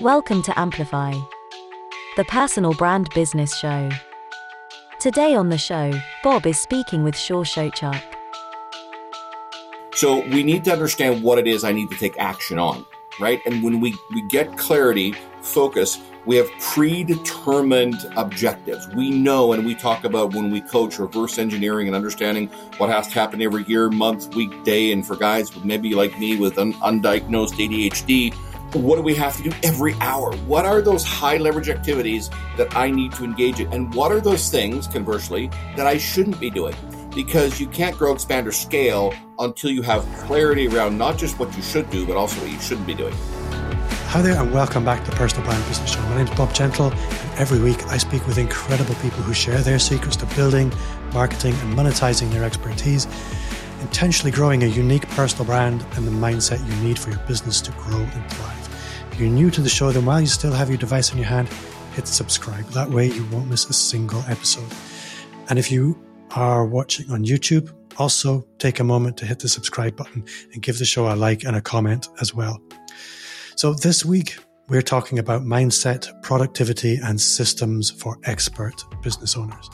Welcome to Amplify, the personal brand business show. Today on the show, Bob is speaking with Shawn Shewchuck. So we need to understand what it is I need to take action on, right? And when we, we get clarity, focus, we have predetermined objectives. We know, and we talk about when we coach reverse engineering and understanding what has to happen every year, month, week, day. And for guys maybe like me with un- undiagnosed ADHD, what do we have to do every hour? What are those high leverage activities that I need to engage in? And what are those things, conversely, that I shouldn't be doing? Because you can't grow, expand, or scale until you have clarity around not just what you should do, but also what you shouldn't be doing. Hi there, and welcome back to Personal Brand Business Show. My name is Bob Gentle, and every week I speak with incredible people who share their secrets to building, marketing, and monetizing their expertise, intentionally growing a unique personal brand and the mindset you need for your business to grow and thrive. If you're new to the show, then while you still have your device in your hand, hit subscribe. That way you won't miss a single episode. And if you are watching on YouTube, also take a moment to hit the subscribe button and give the show a like and a comment as well. So this week, we're talking about mindset, productivity, and systems for expert business owners.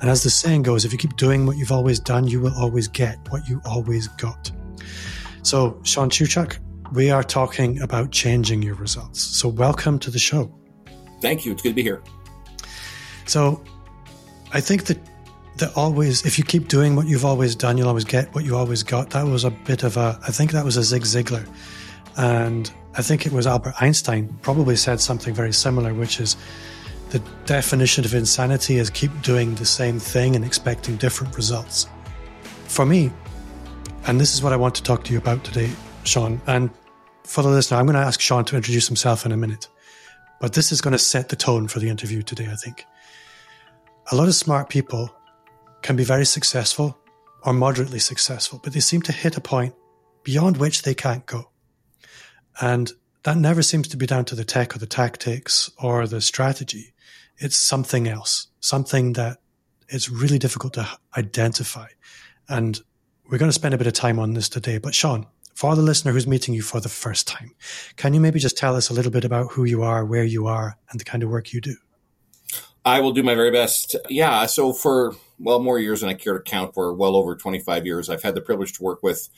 And as the saying goes, if you keep doing what you've always done, you will always get what you always got. So, Shawn Shewchuck, we are talking about changing your results. So, welcome to the show. Thank you. It's good to be here. So, I think that that always, if you keep doing what you've always done, you'll always get what you always got. That was a bit of a, I think that was a Zig Ziglar. And I think it was Albert Einstein probably said something very similar, which is the definition of insanity is keep doing the same thing and expecting different results. For me, and this is what I want to talk to you about today, Shawn. And for the listener, I'm going to ask Shawn to introduce himself in a minute. But this is going to set the tone for the interview today, I think. A lot of smart people can be very successful or moderately successful, but they seem to hit a point beyond which they can't go. And that never seems to be down to the tech or the tactics or the strategy. It's something else, something that it's really difficult to identify. And we're going to spend a bit of time on this today. But Shawn, for the listener who's meeting you for the first time, can you maybe just tell us a little bit about who you are, where you are, and the kind of work you do? I will do my very best. Yeah. So for, well, more years than I care to count, for well over 25 years, I've had the privilege to work with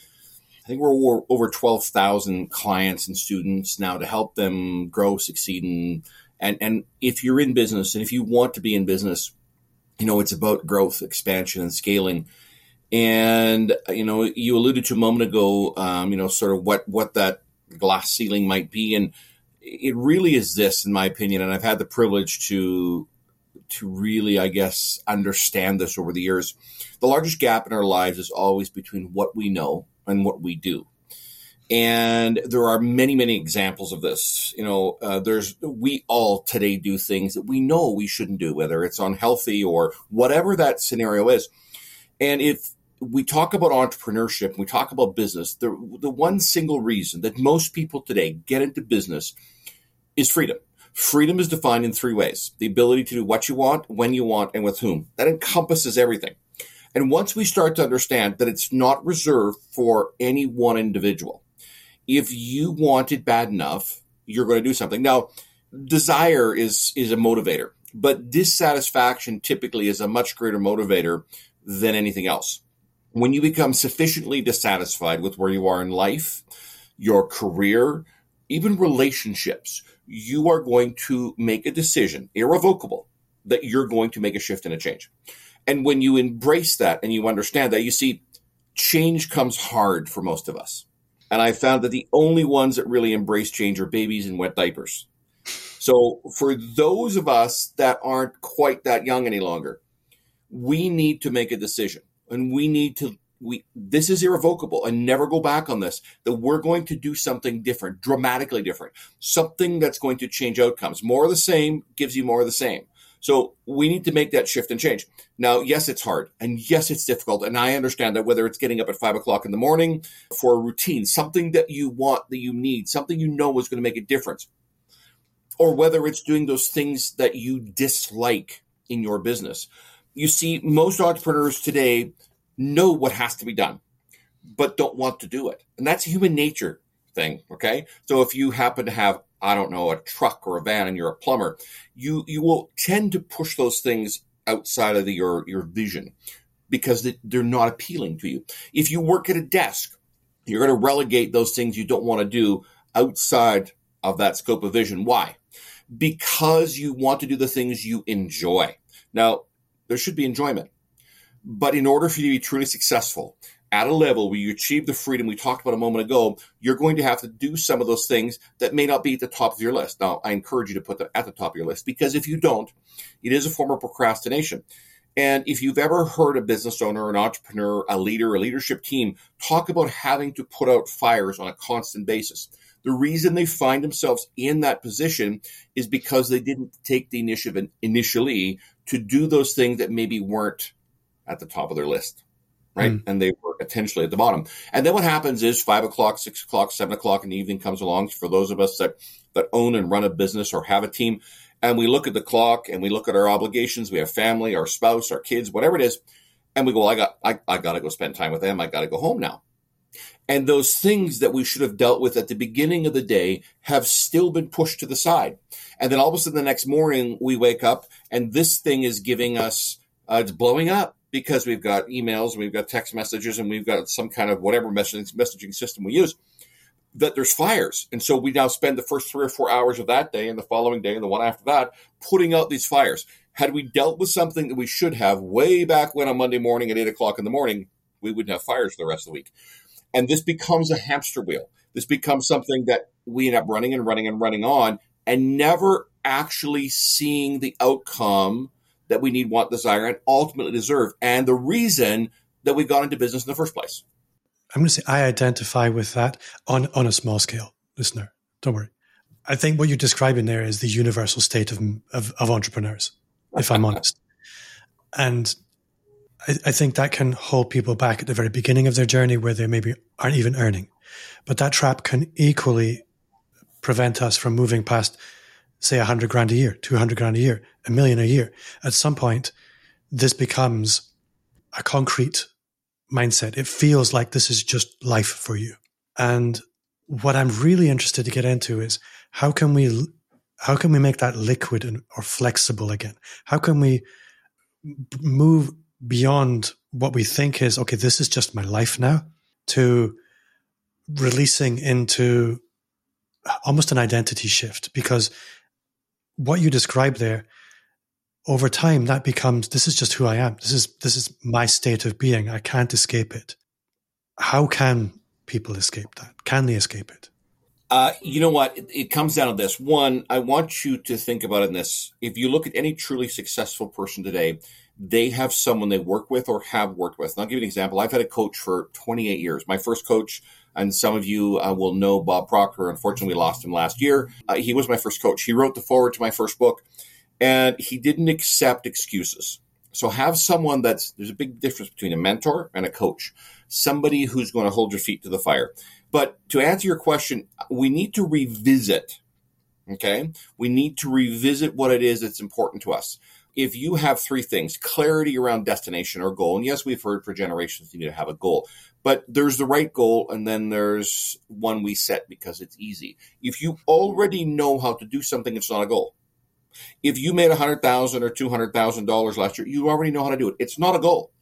I think we're over 12,000 clients and students now to help them grow, succeed, and, and, and if you're in business and if you want to be in business, you know, it's about growth, expansion, and scaling. And, you know, you alluded to a moment ago, um, you know, sort of what, what that glass ceiling might be. And it really is this, in my opinion. And I've had the privilege to, to really, I guess, understand this over the years. The largest gap in our lives is always between what we know and what we do. And there are many, many examples of this. You know, uh, there's, we all today do things that we know we shouldn't do, whether it's unhealthy or whatever that scenario is. And if we talk about entrepreneurship, we talk about business, the, the one single reason that most people today get into business is freedom. Freedom is defined in three ways the ability to do what you want, when you want, and with whom. That encompasses everything. And once we start to understand that it's not reserved for any one individual, if you want it bad enough, you're going to do something. Now, desire is, is a motivator, but dissatisfaction typically is a much greater motivator than anything else. When you become sufficiently dissatisfied with where you are in life, your career, even relationships, you are going to make a decision, irrevocable, that you're going to make a shift and a change. And when you embrace that and you understand that, you see, change comes hard for most of us. And I found that the only ones that really embrace change are babies in wet diapers. So for those of us that aren't quite that young any longer, we need to make a decision and we need to we this is irrevocable and never go back on this that we're going to do something different dramatically different something that's going to change outcomes more of the same gives you more of the same so we need to make that shift and change. Now, yes, it's hard and yes, it's difficult. And I understand that whether it's getting up at five o'clock in the morning for a routine, something that you want, that you need, something you know is going to make a difference, or whether it's doing those things that you dislike in your business. You see, most entrepreneurs today know what has to be done, but don't want to do it. And that's a human nature thing. Okay. So if you happen to have I don't know, a truck or a van and you're a plumber, you, you will tend to push those things outside of the, your, your vision because they're not appealing to you. If you work at a desk, you're going to relegate those things you don't want to do outside of that scope of vision. Why? Because you want to do the things you enjoy. Now, there should be enjoyment. But in order for you to be truly successful at a level where you achieve the freedom we talked about a moment ago, you're going to have to do some of those things that may not be at the top of your list. Now, I encourage you to put them at the top of your list because if you don't, it is a form of procrastination. And if you've ever heard a business owner, an entrepreneur, a leader, a leadership team talk about having to put out fires on a constant basis, the reason they find themselves in that position is because they didn't take the initiative initially to do those things that maybe weren't at the top of their list, right? Mm. And they were potentially at the bottom. And then what happens is five o'clock, six o'clock, seven o'clock in the evening comes along for those of us that, that own and run a business or have a team. And we look at the clock and we look at our obligations. We have family, our spouse, our kids, whatever it is. And we go, I got, I, I got to go spend time with them. I got to go home now. And those things that we should have dealt with at the beginning of the day have still been pushed to the side. And then all of a sudden the next morning we wake up and this thing is giving us, uh, it's blowing up because we've got emails, we've got text messages, and we've got some kind of whatever messaging, messaging system we use that there's fires. And so we now spend the first three or four hours of that day and the following day and the one after that putting out these fires. Had we dealt with something that we should have way back when on Monday morning at eight o'clock in the morning, we wouldn't have fires for the rest of the week. And this becomes a hamster wheel. This becomes something that we end up running and running and running on and never actually seeing the outcome that we need, want, desire, and ultimately deserve. And the reason that we got into business in the first place. I'm going to say I identify with that on, on a small scale, listener. Don't worry. I think what you're describing there is the universal state of, of, of entrepreneurs, if I'm honest. And I, I think that can hold people back at the very beginning of their journey where they maybe aren't even earning. But that trap can equally prevent us from moving past, say, a hundred grand a year, 200 grand a year, a million a year. At some point, this becomes a concrete mindset. It feels like this is just life for you. And what I'm really interested to get into is how can we, how can we make that liquid and, or flexible again? How can we move beyond what we think is, okay, this is just my life now to releasing into almost an identity shift because what you described there over time that becomes this is just who i am this is this is my state of being i can't escape it how can people escape that can they escape it uh, you know what? It, it, comes down to this. One, I want you to think about in this. If you look at any truly successful person today, they have someone they work with or have worked with. And I'll give you an example. I've had a coach for 28 years. My first coach, and some of you uh, will know Bob Proctor. Unfortunately, we lost him last year. Uh, he was my first coach. He wrote the foreword to my first book, and he didn't accept excuses. So have someone that's there's a big difference between a mentor and a coach. Somebody who's going to hold your feet to the fire. But to answer your question, we need to revisit. Okay, we need to revisit what it is that's important to us if you have three things clarity around destination or goal, and yes, we've heard for generations you need to have a goal, but there's the right goal, and then there's one we set because it's easy. If you already know how to do something, it's not a goal. If you made a hundred thousand or two hundred thousand dollars last year, you already know how to do it. It's not a goal.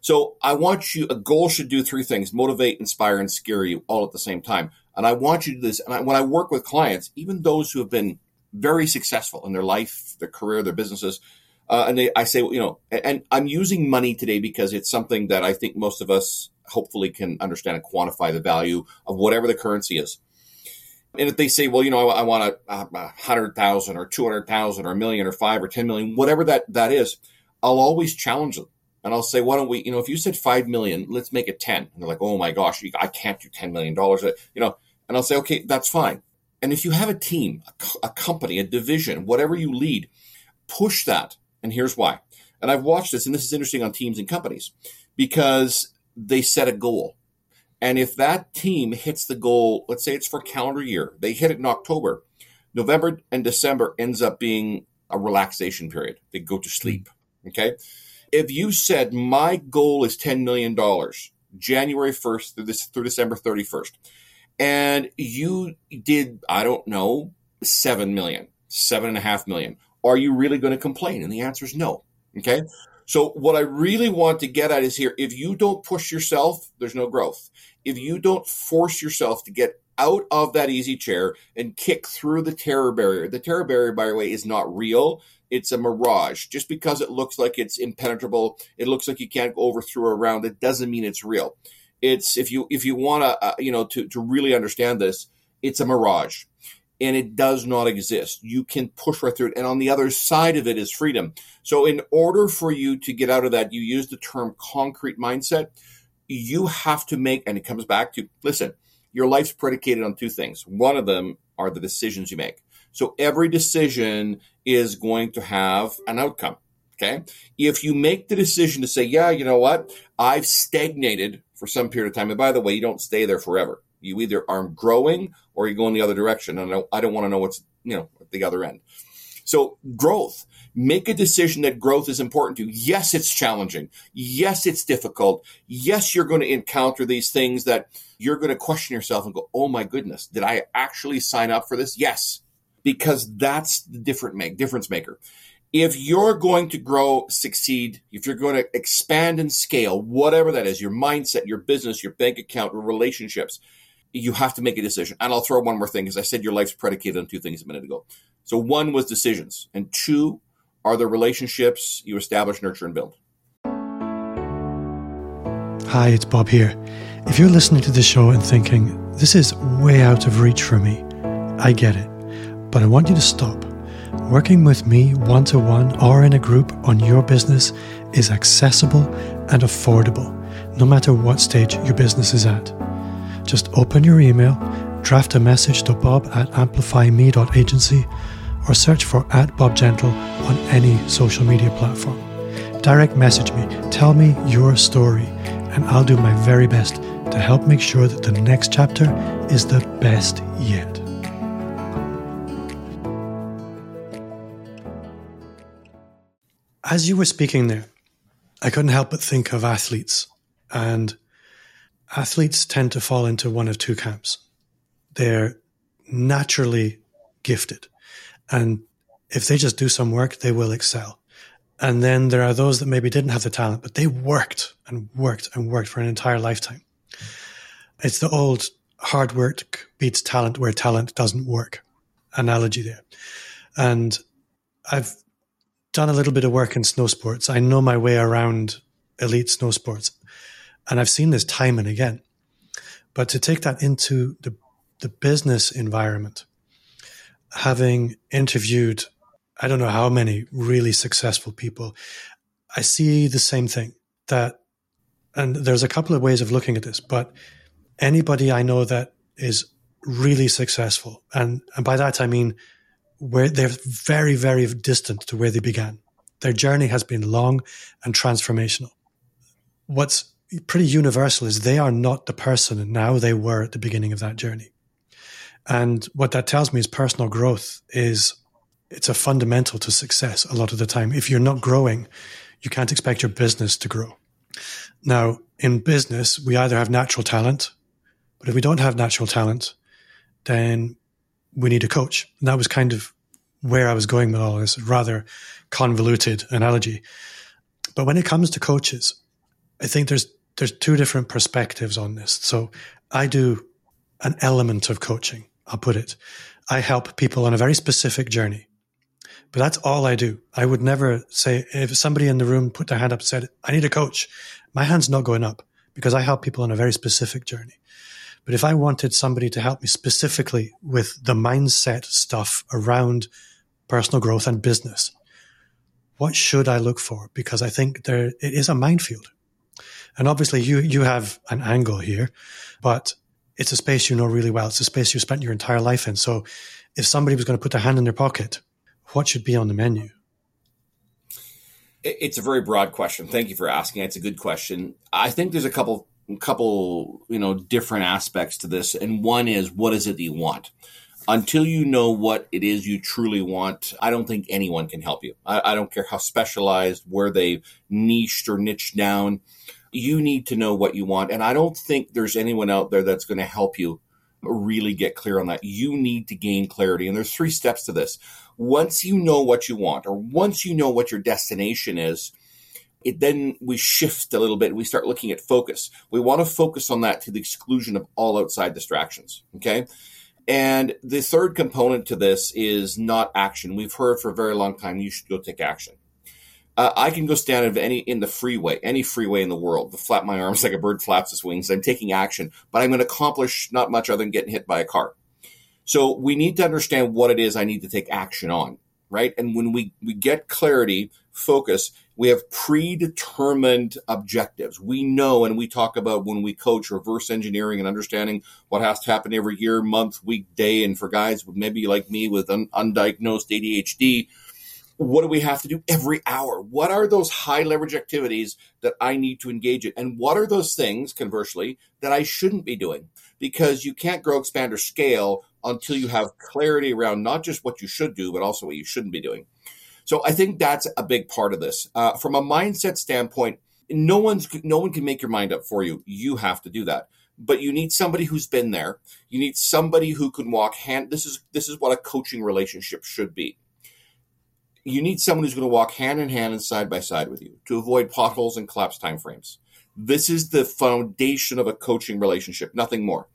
So I want you. A goal should do three things: motivate, inspire, and scare you all at the same time. And I want you to do this. And I, when I work with clients, even those who have been very successful in their life, their career, their businesses, uh, and they, I say, you know, and I'm using money today because it's something that I think most of us hopefully can understand and quantify the value of whatever the currency is. And if they say, well, you know, I, I want a, a hundred thousand or two hundred thousand or a million or five or ten million, whatever that that is, I'll always challenge them. And I'll say, why don't we, you know, if you said five million, let's make it 10. And they're like, oh my gosh, I can't do $10 million, you know, and I'll say, okay, that's fine. And if you have a team, a company, a division, whatever you lead, push that and here's why. And I've watched this, and this is interesting on teams and companies because they set a goal. And if that team hits the goal, let's say it's for calendar year, they hit it in October, November and December ends up being a relaxation period. They go to sleep. Hmm. Okay. If you said my goal is $10 million, January 1st through this through December 31st, and you did, I don't know, seven million, seven and a half million. Are you really going to complain? And the answer is no. Okay. So what I really want to get at is here, if you don't push yourself, there's no growth. If you don't force yourself to get out of that easy chair and kick through the terror barrier. The terror barrier, by the way, is not real. It's a mirage. Just because it looks like it's impenetrable, it looks like you can't go over through or around. It doesn't mean it's real. It's if you if you want to uh, you know to to really understand this, it's a mirage and it does not exist. You can push right through it. And on the other side of it is freedom. So, in order for you to get out of that, you use the term concrete mindset. You have to make, and it comes back to listen, your life's predicated on two things. One of them are the decisions you make. So, every decision is going to have an outcome. Okay. If you make the decision to say, yeah, you know what? I've stagnated for some period of time. And by the way, you don't stay there forever you either are growing or you go in the other direction. And I don't, I don't want to know what's, you know, at the other end. So growth, make a decision that growth is important to you. Yes, it's challenging. Yes, it's difficult. Yes, you're going to encounter these things that you're going to question yourself and go, Oh my goodness, did I actually sign up for this? Yes, because that's the different make difference maker. If you're going to grow, succeed, if you're going to expand and scale, whatever that is, your mindset, your business, your bank account, your relationships, you have to make a decision. And I'll throw one more thing because I said your life's predicated on two things a minute ago. So one was decisions, and two are the relationships you establish, nurture, and build. Hi, it's Bob here. If you're listening to this show and thinking, this is way out of reach for me, I get it. But I want you to stop. Working with me one to one or in a group on your business is accessible and affordable, no matter what stage your business is at. Just open your email, draft a message to bob at amplifyme.agency, or search for at Bob Gentle on any social media platform. Direct message me, tell me your story, and I'll do my very best to help make sure that the next chapter is the best yet. As you were speaking there, I couldn't help but think of athletes and athletes tend to fall into one of two camps. They're naturally gifted. And if they just do some work, they will excel. And then there are those that maybe didn't have the talent, but they worked and worked and worked for an entire lifetime. It's the old hard work beats talent where talent doesn't work analogy there. And I've done a little bit of work in snow sports. I know my way around elite snow sports. And I've seen this time and again. But to take that into the, the business environment, having interviewed, I don't know how many really successful people, I see the same thing that, and there's a couple of ways of looking at this, but anybody I know that is really successful, and, and by that I mean where they're very, very distant to where they began. Their journey has been long and transformational. What's pretty universal is they are not the person now they were at the beginning of that journey. And what that tells me is personal growth is it's a fundamental to success a lot of the time. If you're not growing, you can't expect your business to grow. Now, in business, we either have natural talent, but if we don't have natural talent, then we need a coach. And that was kind of where I was going with all this rather convoluted analogy. But when it comes to coaches, I think there's there's two different perspectives on this. So I do an element of coaching. I'll put it. I help people on a very specific journey, but that's all I do. I would never say if somebody in the room put their hand up and said, I need a coach, my hand's not going up because I help people on a very specific journey. But if I wanted somebody to help me specifically with the mindset stuff around personal growth and business, what should I look for? Because I think there, it is a minefield. And obviously you, you have an angle here, but it's a space you know really well. It's a space you spent your entire life in. So if somebody was going to put their hand in their pocket, what should be on the menu? It's a very broad question. Thank you for asking. It's a good question. I think there's a couple couple you know different aspects to this and one is what is it that you want until you know what it is you truly want, I don't think anyone can help you. I, I, don't care how specialized, where they've niched or niched down you need to know what you want. And I don't think there's anyone out there that's going to help you really get clear on that. You need to gain clarity. And there's three steps to this. Once you know what you want, or once you know what your destination is, it then we shift a little bit. We start looking at focus. We want to focus on that to the exclusion of all outside distractions. Okay. And the third component to this is not action. We've heard for a very long time you should go take action. Uh, I can go stand in any in the freeway, any freeway in the world, flap my arms like a bird flaps its wings. I'm taking action, but I'm going to accomplish not much other than getting hit by a car. So we need to understand what it is I need to take action on, right? And when we we get clarity, focus, we have predetermined objectives. We know, and we talk about when we coach reverse engineering and understanding what has to happen every year, month, week, day, and for guys maybe like me with un- undiagnosed ADHD what do we have to do every hour? What are those high leverage activities that I need to engage in? And what are those things, conversely, that I shouldn't be doing? Because you can't grow, expand, or scale until you have clarity around not just what you should do, but also what you shouldn't be doing. So I think that's a big part of this. Uh, from a mindset standpoint, no one's no one can make your mind up for you. You have to do that. But you need somebody who's been there. You need somebody who can walk hand. This is this is what a coaching relationship should be you need someone who's going to walk hand in hand and side by side with you to avoid potholes and collapse timeframes. This is the foundation of a coaching relationship, nothing more.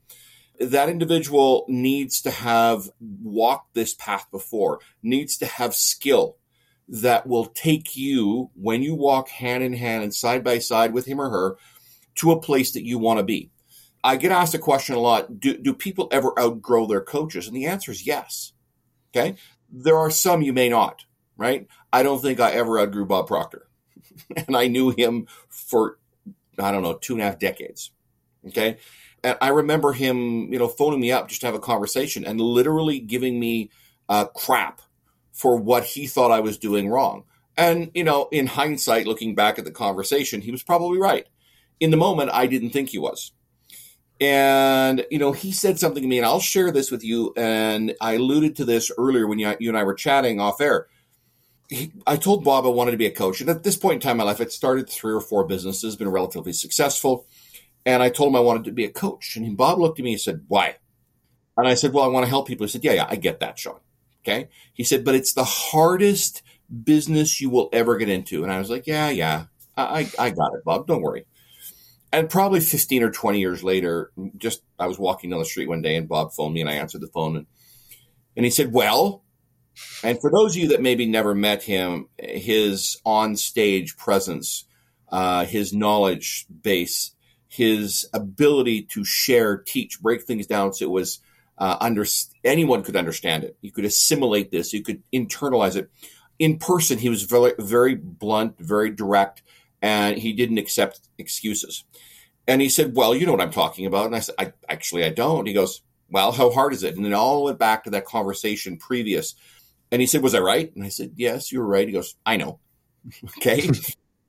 That individual needs to have walked this path before, needs to have skill that will take you when you walk hand in hand and side by side with him or her to a place that you want to be. I get asked a question a lot do, do people ever outgrow their coaches? And the answer is yes. Okay. There are some you may not right? I don't think I ever outgrew Bob Proctor. and I knew him for, I don't know, two and a half decades. Okay. And I remember him, you know, phoning me up just to have a conversation and literally giving me uh, crap for what he thought I was doing wrong. And, you know, in hindsight, looking back at the conversation, he was probably right. In the moment, I didn't think he was. And, you know, he said something to me, and I'll share this with you. And I alluded to this earlier when you, you and I were chatting off air he, I told Bob I wanted to be a coach. And at this point in time in my life, I'd started three or four businesses, been relatively successful. And I told him I wanted to be a coach. And Bob looked at me and said, Why? And I said, Well, I want to help people. He said, Yeah, yeah, I get that, Shawn. Okay. He said, But it's the hardest business you will ever get into. And I was like, Yeah, yeah, I, I got it, Bob. Don't worry. And probably 15 or 20 years later, just I was walking down the street one day and Bob phoned me and I answered the phone. And, and he said, Well, and for those of you that maybe never met him, his on stage presence, uh, his knowledge base, his ability to share, teach, break things down so it was uh, under anyone could understand it. You could assimilate this. You could internalize it. In person, he was very, very blunt, very direct, and he didn't accept excuses. And he said, "Well, you know what I'm talking about." And I said, I, "Actually, I don't." He goes, "Well, how hard is it?" And then all went back to that conversation previous and he said, Was I right? And I said, Yes, you were right. He goes, I know. okay.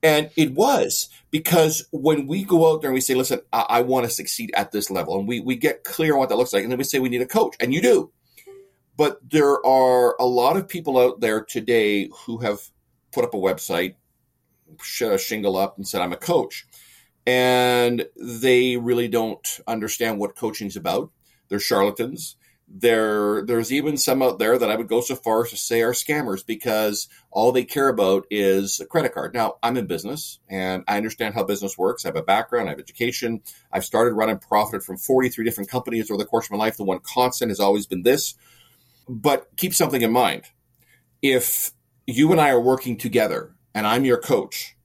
And it was because when we go out there and we say, Listen, I, I want to succeed at this level, and we, we get clear on what that looks like, and then we say we need a coach, and you do. But there are a lot of people out there today who have put up a website, a uh, shingle up, and said, I'm a coach. And they really don't understand what coaching is about. They're charlatans there there's even some out there that I would go so far as to say are scammers because all they care about is a credit card. Now, I'm in business and I understand how business works. I have a background, I have education. I've started running profit from 43 different companies over the course of my life. The one constant has always been this. But keep something in mind. If you and I are working together and I'm your coach,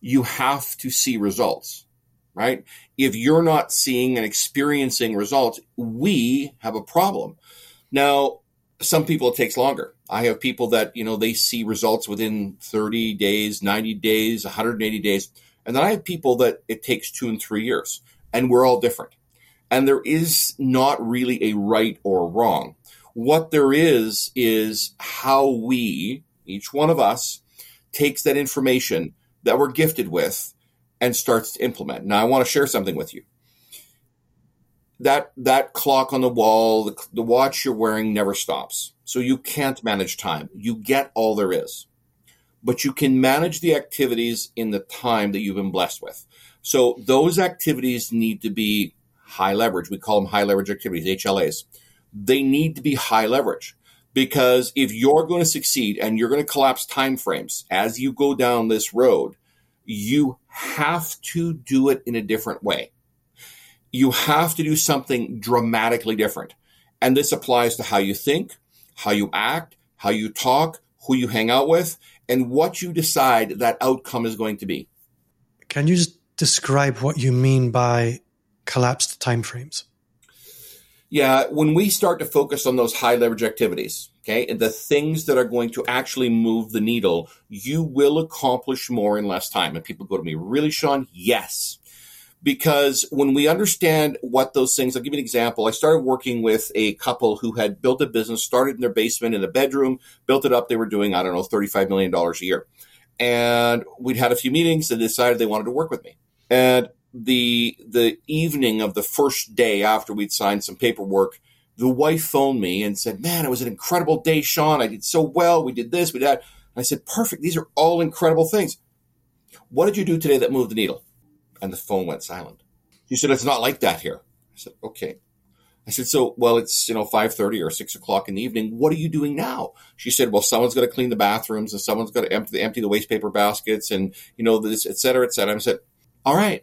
you have to see results right? If you're not seeing and experiencing results, we have a problem. Now, some people it takes longer. I have people that, you know, they see results within 30 days, 90 days, 180 days. And then I have people that it takes two and three years. And we're all different. And there is not really a right or wrong. What there is, is how we, each one of us, takes that information that we're gifted with and starts to implement. Now, I want to share something with you. That that clock on the wall, the, the watch you're wearing never stops. So you can't manage time. You get all there is. But you can manage the activities in the time that you've been blessed with. So those activities need to be high leverage. We call them high leverage activities, HLAs. They need to be high leverage because if you're going to succeed and you're going to collapse timeframes as you go down this road, you have to do it in a different way. You have to do something dramatically different. And this applies to how you think, how you act, how you talk, who you hang out with, and what you decide that outcome is going to be. Can you just describe what you mean by collapsed timeframes? Yeah, when we start to focus on those high leverage activities, okay, and the things that are going to actually move the needle, you will accomplish more in less time. And people go to me, really, Shawn? Yes. Because when we understand what those things, I'll give you an example. I started working with a couple who had built a business, started in their basement in a bedroom, built it up. They were doing, I don't know, $35 million a year. And we'd had a few meetings and decided they wanted to work with me. And the the evening of the first day after we'd signed some paperwork, the wife phoned me and said, "Man, it was an incredible day, Shawn. I did so well. We did this, we did that." I said, "Perfect. These are all incredible things. What did you do today that moved the needle?" And the phone went silent. She said, "It's not like that here." I said, "Okay." I said, "So, well, it's you know five thirty or six o'clock in the evening. What are you doing now?" She said, "Well, someone's got to clean the bathrooms and someone's got to empty, empty the waste paper baskets and you know this, et cetera, et cetera." I said, "All right."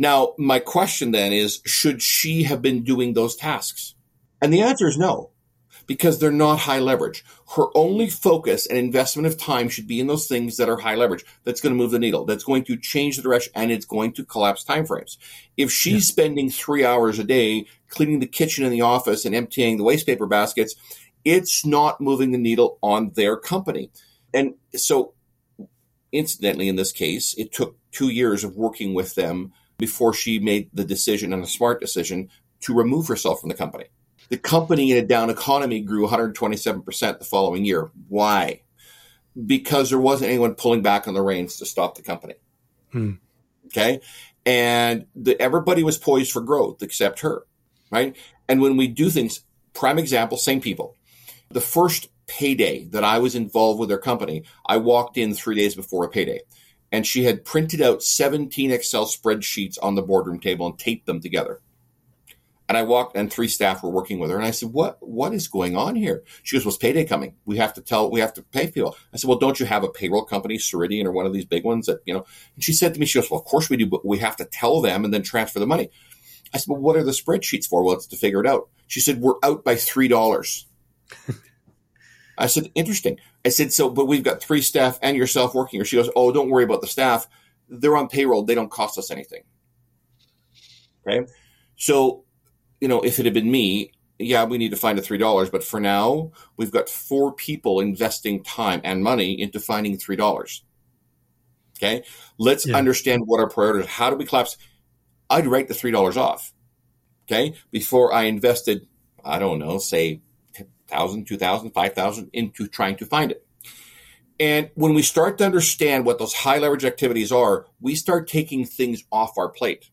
Now, my question then is should she have been doing those tasks? And the answer is no, because they're not high leverage. Her only focus and investment of time should be in those things that are high leverage. That's going to move the needle. That's going to change the direction and it's going to collapse timeframes. If she's yeah. spending three hours a day cleaning the kitchen in the office and emptying the waste paper baskets, it's not moving the needle on their company. And so, incidentally, in this case, it took two years of working with them before she made the decision and a smart decision to remove herself from the company. The company in a down economy grew 127% the following year. Why? Because there wasn't anyone pulling back on the reins to stop the company. Hmm. Okay. And the, everybody was poised for growth except her. Right. And when we do things, prime example, same people. The first payday that I was involved with their company, I walked in three days before a payday and she had printed out 17 Excel spreadsheets on the boardroom table and taped them together. And I walked, and three staff were working with her, and I said, "What? What is going on here?" She goes, "Was payday coming? We have to tell. We have to pay people." I said, "Well, don't you have a payroll company, Ceridian, or one of these big ones that you know?" And she said to me, "She goes, well, of course we do, but we have to tell them and then transfer the money." I said, "Well, what are the spreadsheets for?" Well, it's to figure it out. She said, "We're out by three dollars." I said, "Interesting." I said, so, but we've got three staff and yourself working here. She goes, oh, don't worry about the staff. They're on payroll. They don't cost us anything. Okay. So, you know, if it had been me, yeah, we need to find a $3. But for now, we've got four people investing time and money into finding $3. Okay. Let's yeah. understand what our priorities How do we collapse? I'd write the $3 off. Okay. Before I invested, I don't know, say thousand, two thousand, five thousand into trying to find it. And when we start to understand what those high leverage activities are, we start taking things off our plate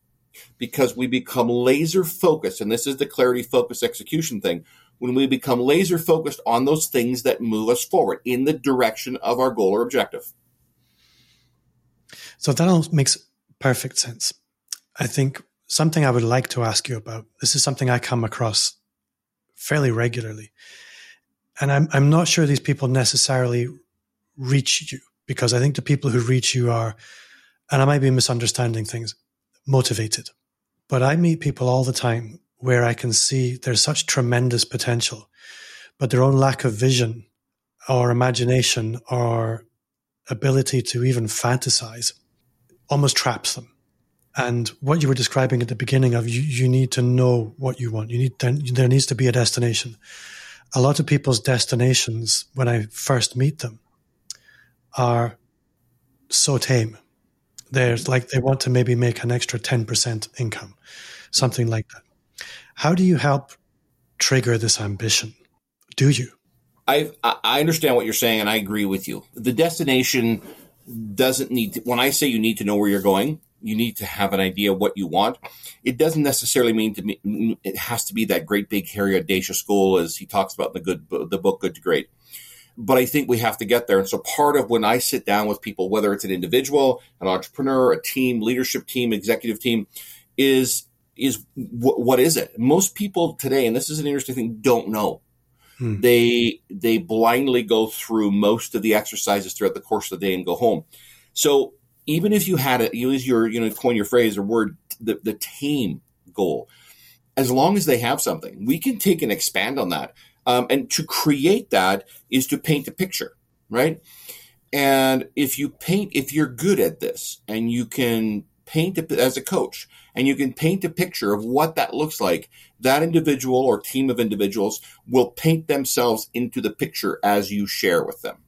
because we become laser focused. And this is the clarity, focus, execution thing. When we become laser focused on those things that move us forward in the direction of our goal or objective. So that all makes perfect sense. I think something I would like to ask you about this is something I come across fairly regularly and I'm I'm not sure these people necessarily reach you because I think the people who reach you are, and I might be misunderstanding things, motivated. But I meet people all the time where I can see there's such tremendous potential, but their own lack of vision or imagination or ability to even fantasize almost traps them. And what you were describing at the beginning of you, you need to know what you want. You need there, there needs to be a destination a lot of people's destinations when I first meet them are so tame. They're like they want to maybe make an extra 10% income, something like that. How do you help trigger this ambition? Do you? I I understand what you're saying and I agree with you. The destination doesn't need to, when I say you need to know where you're going, you need to have an idea what you want. It doesn't necessarily mean to me it has to be that great big hairy audacious goal as he talks about in the good the book Good to Great. But I think we have to get there. And so part of when I sit down with people, whether it's an individual, an entrepreneur, a team, leadership team, executive team, is is wh- what is it? Most people today, and this is an interesting thing, don't know. Hmm. They they blindly go through most of the exercises throughout the course of the day and go home. So even if you had it, use your you know coin your phrase or word the the tame goal. As long as they have something, we can take and expand on that. Um, and to create that is to paint a picture, right? And if you paint, if you're good at this and you can paint it as a coach and you can paint a picture of what that looks like, that individual or team of individuals will paint themselves into the picture as you share with them.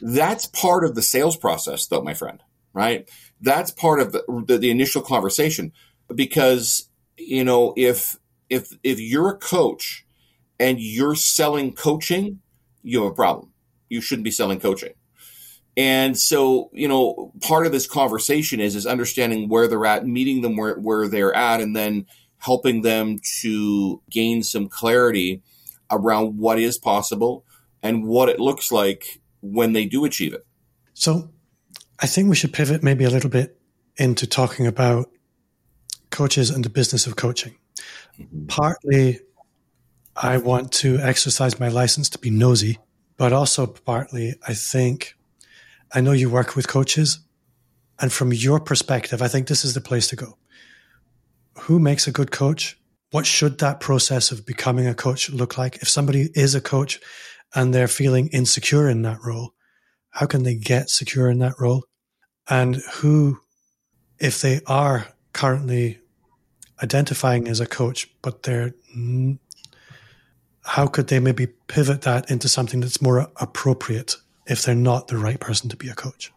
That's part of the sales process, though, my friend, right? That's part of the, the, the initial conversation because, you know, if, if, if you're a coach and you're selling coaching, you have a problem. You shouldn't be selling coaching and so, you know, part of this conversation is is understanding where they're at, meeting them where, where they're at, and then helping them to gain some clarity around what is possible and what it looks like when they do achieve it. So I think we should pivot maybe a little bit into talking about coaches and the business of coaching. Mm-hmm. Partly, I want to exercise my license to be nosy, but also partly, I think I know you work with coaches, and from your perspective, I think this is the place to go. Who makes a good coach? What should that process of becoming a coach look like? If somebody is a coach and they're feeling insecure in that role, how can they get secure in that role? And who, if they are currently identifying as a coach, but they're, how could they maybe pivot that into something that's more appropriate if they're not the right person to be a coach?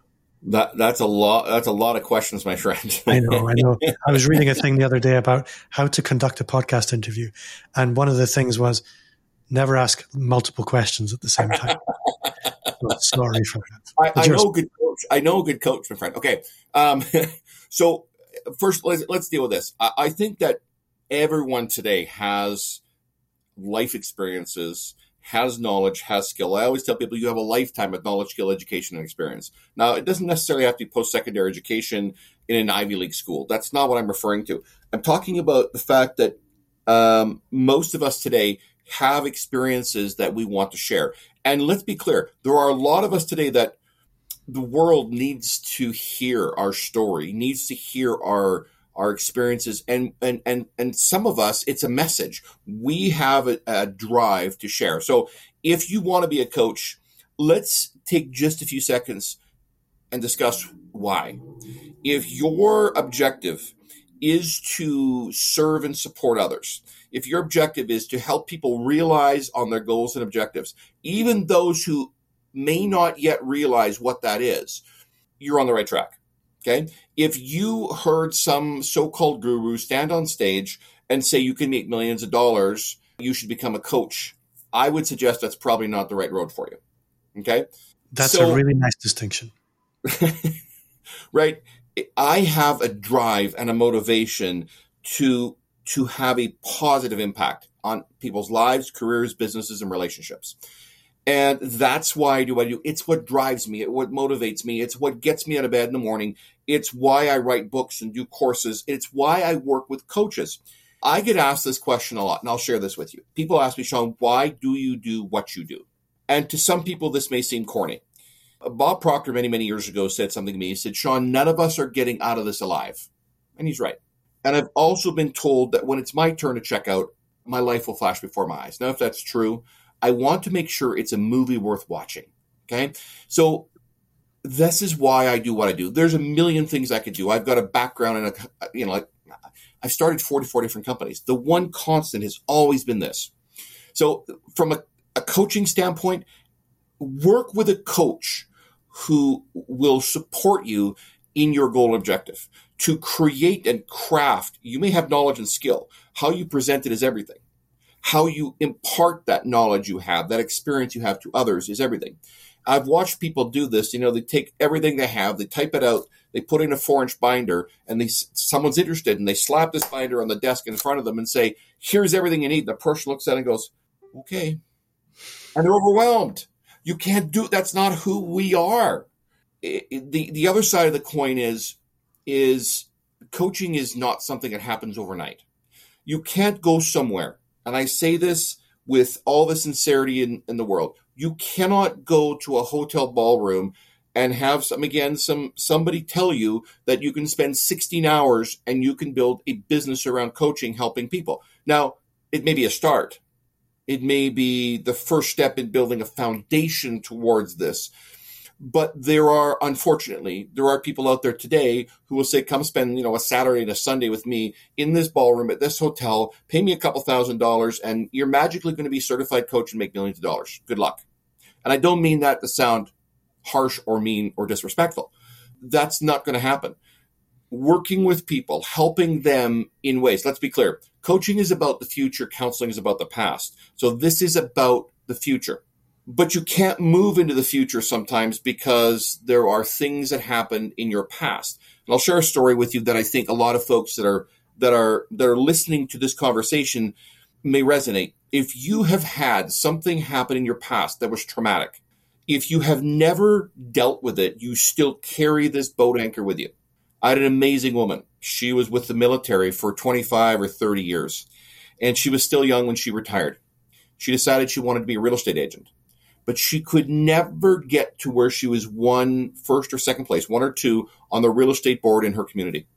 That that's a lot. That's a lot of questions, my friend. I know. I know. I was reading a thing the other day about how to conduct a podcast interview, and one of the things was never ask multiple questions at the same time. sorry for that. I, I know good coach. I know a good coach, my friend. Okay. Um, so first, let's, let's deal with this. I, I think that everyone today has life experiences has knowledge, has skill. I always tell people you have a lifetime of knowledge, skill, education, and experience. Now, it doesn't necessarily have to be post secondary education in an Ivy League school. That's not what I'm referring to. I'm talking about the fact that um, most of us today have experiences that we want to share. And let's be clear, there are a lot of us today that the world needs to hear our story, needs to hear our our experiences. And and and and some of us it's a message. We have a, a drive to share. So if you want to be a coach let's take just a few seconds and discuss why. If your objective is to serve and support others if your objective is to help people realize on their goals and objectives even those who may not yet realize what that is you're on the right track Okay. If you heard some so called guru stand on stage and say you can make millions of dollars, you should become a coach, I would suggest that's probably not the right road for you. Okay. That's so, a really nice distinction. right. I have a drive and a motivation to to have a positive impact on people's lives, careers, businesses, and relationships. And that's why I do what I do. It's what drives me. It's what motivates me. It's what gets me out of bed in the morning. It's why I write books and do courses. It's why I work with coaches. I get asked this question a lot, and I'll share this with you. People ask me, Shawn, why do you do what you do? And to some people, this may seem corny. Bob Proctor, many, many years ago, said something to me. He said, Shawn, none of us are getting out of this alive. And he's right. And I've also been told that when it's my turn to check out, my life will flash before my eyes. Now, if that's true, I want to make sure it's a movie worth watching. Okay. So this is why I do what I do. There's a million things I could do. I've got a background in a, you know, like I've started 44 different companies. The one constant has always been this. So from a, a coaching standpoint, work with a coach who will support you in your goal objective to create and craft. You may have knowledge and skill. How you present it is everything. How you impart that knowledge you have, that experience you have to others is everything. I've watched people do this. You know, they take everything they have, they type it out, they put in a four inch binder, and they someone's interested, and they slap this binder on the desk in front of them and say, "Here's everything you need." The person looks at it and goes, "Okay," and they're overwhelmed. You can't do. That's not who we are. It, it, the the other side of the coin is is coaching is not something that happens overnight. You can't go somewhere, and I say this with all the sincerity in, in the world. You cannot go to a hotel ballroom and have some again some somebody tell you that you can spend 16 hours and you can build a business around coaching helping people. Now it may be a start. It may be the first step in building a foundation towards this but there are unfortunately there are people out there today who will say come spend you know a saturday and a sunday with me in this ballroom at this hotel pay me a couple thousand dollars and you're magically going to be certified coach and make millions of dollars good luck and i don't mean that to sound harsh or mean or disrespectful. That's not going to happen. Working with people, helping them in ways. Let's be clear. Coaching is about the future, counseling is about the past. So this is about the future. But you can't move into the future sometimes because there are things that happen in your past. And I'll share a story with you that I think a lot of folks that are that are that are listening to this conversation may resonate. If you have had something happen in your past that was traumatic, if you have never dealt with it, you still carry this boat anchor with you. I had an amazing woman. She was with the military for 25 or 30 years, and she was still young when she retired. She decided she wanted to be a real estate agent, but she could never get to where she was one first or second place, one or two on the real estate board in her community.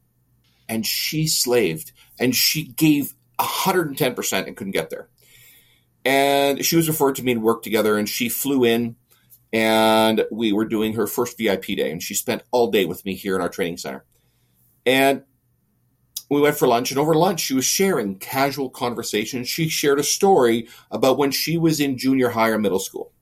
And she slaved and she gave 110% and couldn't get there. And she was referred to me and worked together, and she flew in and we were doing her first VIP day, and she spent all day with me here in our training center. And we went for lunch, and over lunch, she was sharing casual conversation. She shared a story about when she was in junior high or middle school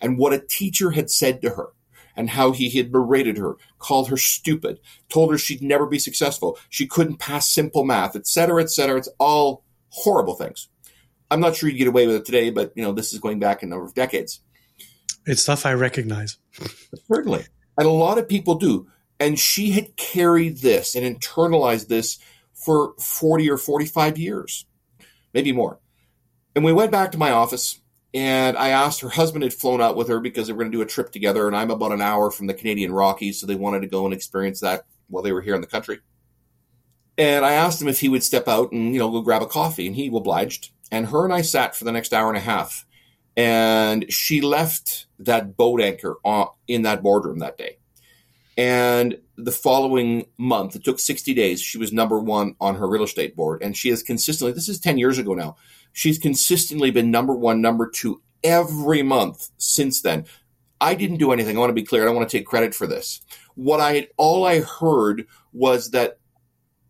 and what a teacher had said to her and how he had berated her, called her stupid, told her she'd never be successful, she couldn't pass simple math, etc., etc. It's all horrible things. I'm not sure you'd get away with it today, but you know this is going back a number of decades. It's stuff I recognize. Certainly. And a lot of people do. And she had carried this and internalized this for 40 or 45 years, maybe more. And we went back to my office and I asked her husband had flown out with her because they were going to do a trip together. And I'm about an hour from the Canadian Rockies. So they wanted to go and experience that while they were here in the country. And I asked him if he would step out and, you know, go grab a coffee. And he obliged. And her and I sat for the next hour and a half and she left that boat anchor on, in that boardroom that day. And the following month, it took 60 days, she was number one on her real estate board. And she has consistently, this is 10 years ago now, she's consistently been number one, number two every month since then. I didn't do anything. I want to be clear. I don't want to take credit for this. What I, all I heard was that,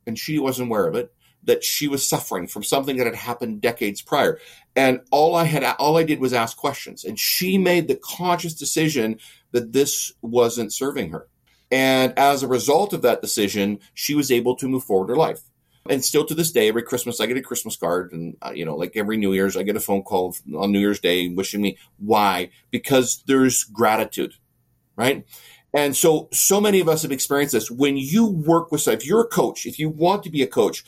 and she wasn't aware of it, that she was suffering from something that had happened decades prior. And all I had, all I did was ask questions. And she made the conscious decision that this wasn't serving her. And as a result of that decision, she was able to move forward her life. And still to this day, every Christmas I get a Christmas card, and uh, you know, like every New Year's, I get a phone call on New Year's Day wishing me why because there's gratitude, right? And so, so many of us have experienced this. When you work with, if you're a coach, if you want to be a coach,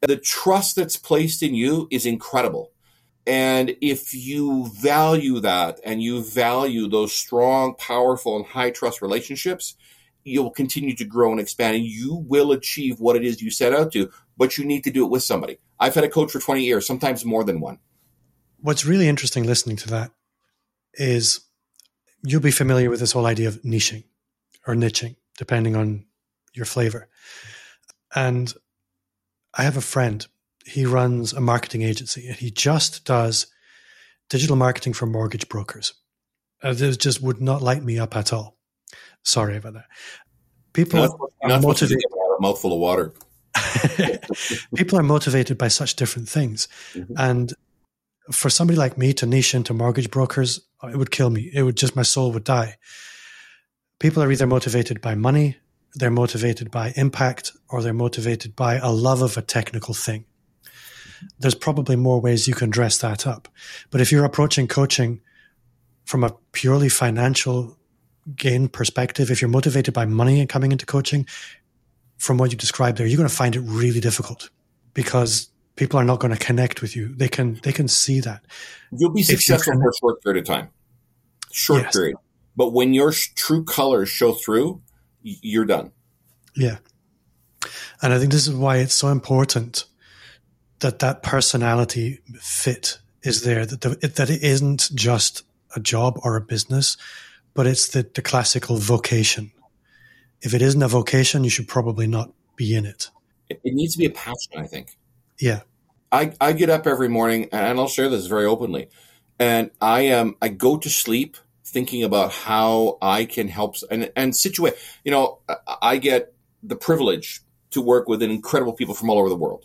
the trust that's placed in you is incredible. And if you value that and you value those strong, powerful, and high trust relationships, you'll continue to grow and expand and you will achieve what it is you set out to, but you need to do it with somebody. I've had a coach for 20 years, sometimes more than one. What's really interesting listening to that is you'll be familiar with this whole idea of niching or niching, depending on your flavor. And I have a friend. He runs a marketing agency and he just does digital marketing for mortgage brokers. Uh, this just would not light me up at all. Sorry about that. People not, are not motivated. A mouthful of water. people are motivated by such different things. Mm-hmm. And for somebody like me to niche into mortgage brokers, it would kill me. It would just, my soul would die. People are either motivated by money, they're motivated by impact or they're motivated by a love of a technical thing. There's probably more ways you can dress that up. But if you're approaching coaching from a purely financial gain perspective, if you're motivated by money and coming into coaching, from what you described there, you're going to find it really difficult because people are not going to connect with you. They can they can see that. You'll be successful for a short period of time, short yes. period. But when your true colors show through, you're done. Yeah. And I think this is why it's so important that that personality fit is there, that, the, that it isn't just a job or a business, but it's the, the classical vocation. If it isn't a vocation, you should probably not be in it. It, it needs to be a passion, I think. Yeah. I, I get up every morning and I'll share this very openly. And I am I go to sleep thinking about how I can help and and situate. You know, I get the privilege to work with incredible people from all over the world.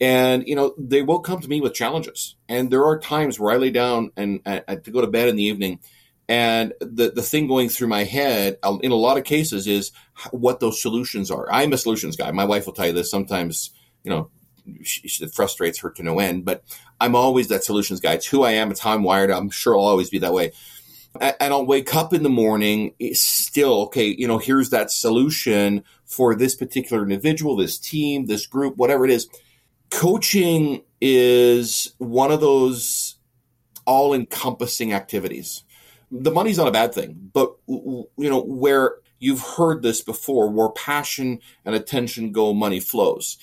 And, you know, they will come to me with challenges. And there are times where I lay down and, and to go to bed in the evening and the, the thing going through my head um, in a lot of cases is what those solutions are. I'm a solutions guy. My wife will tell you this sometimes, you know, she, it frustrates her to no end, but I'm always that solutions guy. It's who I am. It's how I'm wired. I'm sure I'll always be that way. And I'll wake up in the morning, it's still, okay, you know, here's that solution for this particular individual, this team, this group, whatever it is. Coaching is one of those all encompassing activities the money's not a bad thing, but you know where you've heard this before, where passion and attention go, money flows.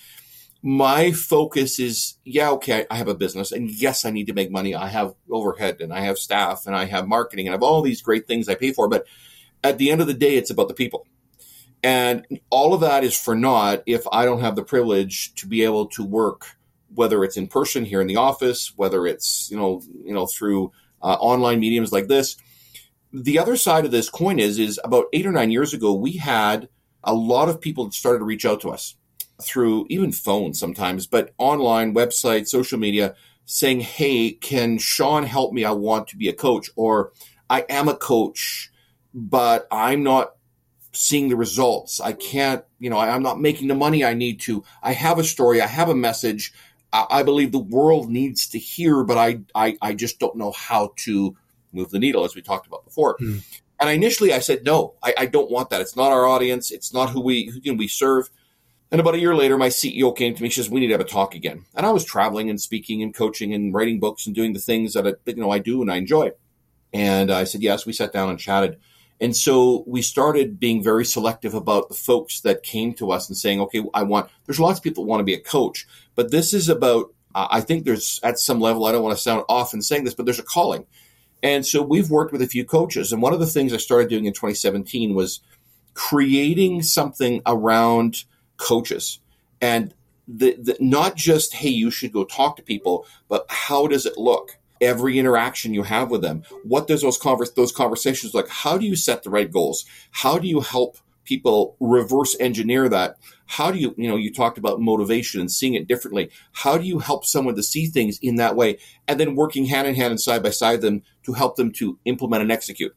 My focus is, yeah, okay, I have a business, and yes, I need to make money. I have overhead, and I have staff, and I have marketing, and I have all these great things I pay for. But at the end of the day, it's about the people. And all of that is for naught if I don't have the privilege to be able to work, whether it's in person here in the office, whether it's you know you know through uh, online mediums like this, the other side of this coin is is about eight or nine years ago we had a lot of people that started to reach out to us through even phones sometimes but online website social media saying hey can Shawn help me? I want to be a coach or i am a coach but i'm not seeing the results. I can't you know i'm not making the money i need to. I have a story. I have a message. I, I believe the world needs to hear but I, I i just don't know how to move the needle, as we talked about before. Mm. And initially, I said, no, I, I, don't want that. It's not our audience. It's not who we who we serve. And about a year later, my CEO came to me. She says, "We need to have a talk again." And I was traveling and speaking and coaching and writing books and doing the things that I, you know I do and I enjoy. And I said, "Yes." We sat down and chatted. And so we started being very selective about the folks that came to us and saying, okay, I want, there's lots of people that want to be a coach, but this is about, I think there's at some level, I don't want to sound off in saying this, but there's a calling. And so we've worked with a few coaches. And one of the things I started doing in 2017 was creating something around coaches and the, the, not just, hey, you should go talk to people, but how does it look? Every interaction you have with them, what does those converse, those conversations like? How do you set the right goals? How do you help people reverse engineer that how do you you know you talked about motivation and seeing it differently. How do you help someone to see things in that way and then working hand in hand and side by side them to help them to implement and execute?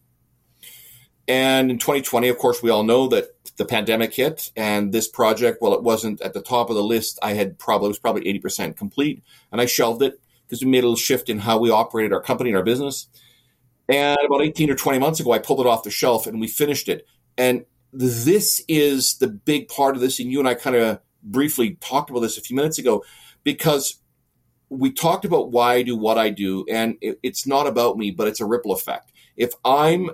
And in 2020 of course we all know that the pandemic hit and this project well it wasn't at the top of the list i had probably it was probably 80% complete. And i shelved it because we made a little shift in how we operated our company and our business. And about 18 or 20 months ago i pulled it off the shelf and we finished it. And this is the big part of this, and you and I kind of briefly talked about this a few minutes ago, because we talked about why I do what I do, and it, it's not about me, but it's a ripple effect. If I'm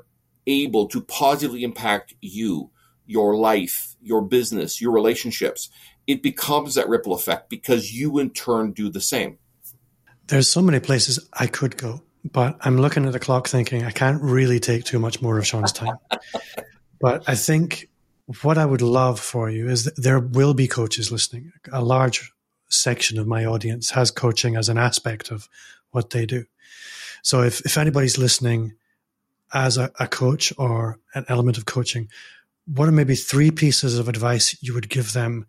able to positively impact you, your life, your business, your relationships, it becomes that ripple effect because you in turn do the same. There's so many places I could go, but I'm looking at the clock thinking I can't really take too much more of Shawn's time. But I think what I would love for you is that there will be coaches listening. A large section of my audience has coaching as an aspect of what they do. So if, if anybody's listening as a, a coach or an element of coaching, what are maybe three pieces of advice you would give them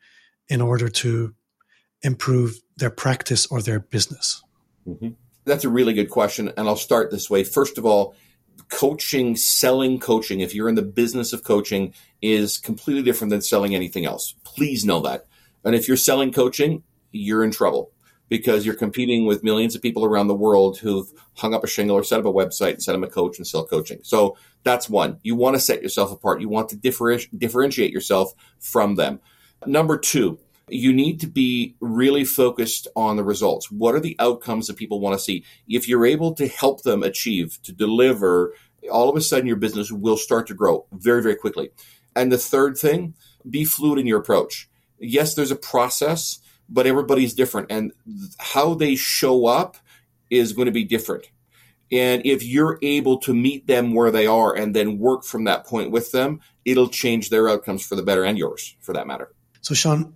in order to improve their practice or their business? Mm-hmm. That's a really good question. And I'll start this way. First of all, coaching, selling coaching, if you're in the business of coaching, is completely different than selling anything else. Please know that. And if you're selling coaching, you're in trouble because you're competing with millions of people around the world who've hung up a shingle or set up a website and set them a coach and sell coaching. So that's one. You want to set yourself apart. You want to differentiate yourself from them. Number two, you need to be really focused on the results. What are the outcomes that people want to see? If you're able to help them achieve, to deliver, all of a sudden your business will start to grow very, very quickly. And the third thing, be fluid in your approach. Yes, there's a process, but everybody's different and how they show up is going to be different. And if you're able to meet them where they are and then work from that point with them, it'll change their outcomes for the better and yours for that matter. So, Shawn,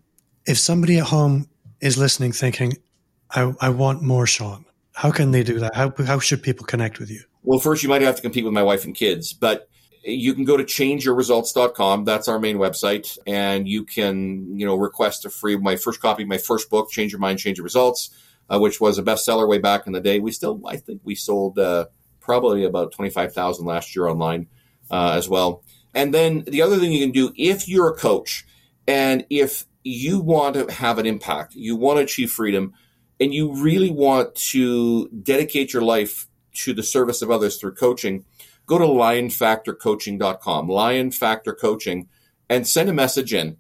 if somebody at home is listening thinking, I, I want more Shawn, how can they do that? How, how should people connect with you? Well, first, you might have to compete with my wife and kids, but you can go to changeyourresults.com. That's our main website. And you can, you know, request a free, my first copy, my first book, Change Your Mind, Change Your Results, uh, which was a bestseller way back in the day. We still, I think we sold uh, probably about 25,000 last year online uh, as well. And then the other thing you can do, if you're a coach and if you want to have an impact, you want to achieve freedom, and you really want to dedicate your life to the service of others through coaching, go to lionfactorcoaching.com, Lion Factor Coaching, and send a message in.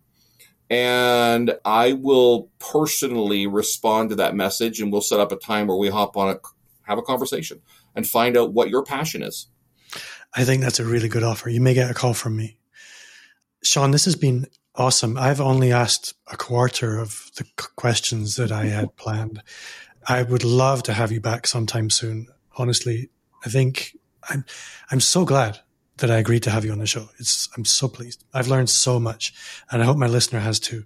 And I will personally respond to that message and we'll set up a time where we hop on a have a conversation and find out what your passion is. I think that's a really good offer. You may get a call from me. Shawn, this has been awesome. I've only asked a quarter of the questions that I had planned. I would love to have you back sometime soon. Honestly, I think I'm I'm so glad that I agreed to have you on the show. It's I'm so pleased. I've learned so much, and I hope my listener has too.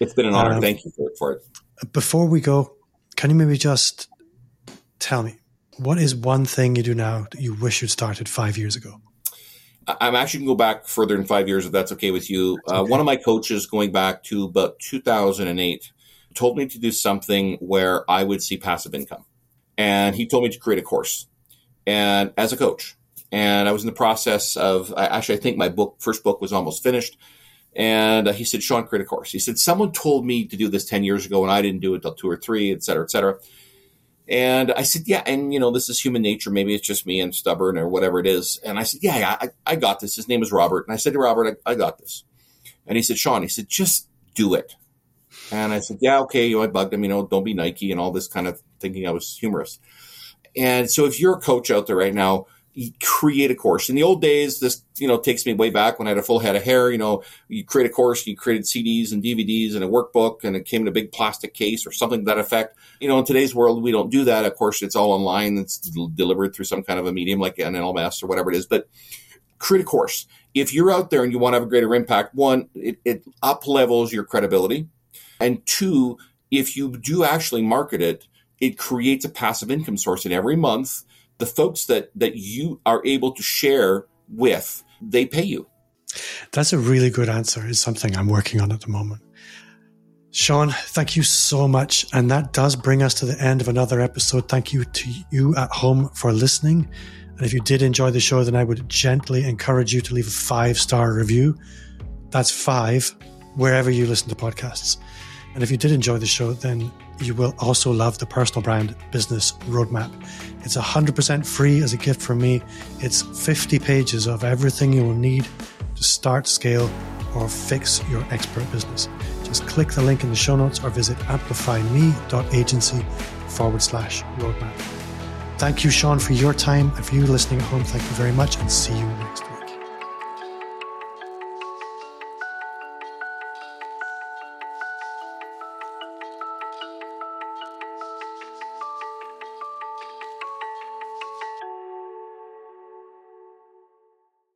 It's been an honor. Um, Thank you for, for it. Before we go, can you maybe just tell me what is one thing you do now that you wish you'd started five years ago? I'm actually going to go back further than five years, if that's okay with you. Uh, one of my coaches, going back to about 2008, told me to do something where I would see passive income. And he told me to create a course and as a coach. And I was in the process of, actually, I think my book, first book was almost finished. And uh, he said, Shawn, create a course. He said, someone told me to do this 10 years ago and I didn't do it until two or three, et cetera, et cetera. And I said, yeah, and you know, this is human nature. Maybe it's just me and stubborn or whatever it is. And I said, yeah, I, I got this. His name is Robert. And I said to Robert, I, I, got this. And he said, Shawn, he said, just do it. And I said, yeah, okay. You know, I bugged him, you know, don't be Nike and all this kind of thinking I was humorous. And so if you're a coach out there right now, create a course. In the old days, this, you know, takes me way back when I had a full head of hair, you know, you create a course, you created CDs and DVDs and a workbook and it came in a big plastic case or something to that effect. You know, in today's world, we don't do that. Of course, it's all online. It's delivered through some kind of a medium like an LMS or whatever it is, but create a course. If you're out there and you want to have a greater impact, one, it, it up levels your credibility. And two, if you do actually market it, it creates a passive income source. And every month, the folks that, that you are able to share with, they pay you. That's a really good answer. It's something I'm working on at the moment. Shawn, thank you so much. And that does bring us to the end of another episode. Thank you to you at home for listening. And if you did enjoy the show, then I would gently encourage you to leave a five star review. That's five wherever you listen to podcasts. And if you did enjoy the show, then you will also love the personal brand business roadmap. It's 100% free as a gift from me. It's 50 pages of everything you will need to start, scale, or fix your expert business. Just click the link in the show notes or visit amplifyme.agency forward slash roadmap. Thank you, Shawn, for your time and for you listening at home. Thank you very much and see you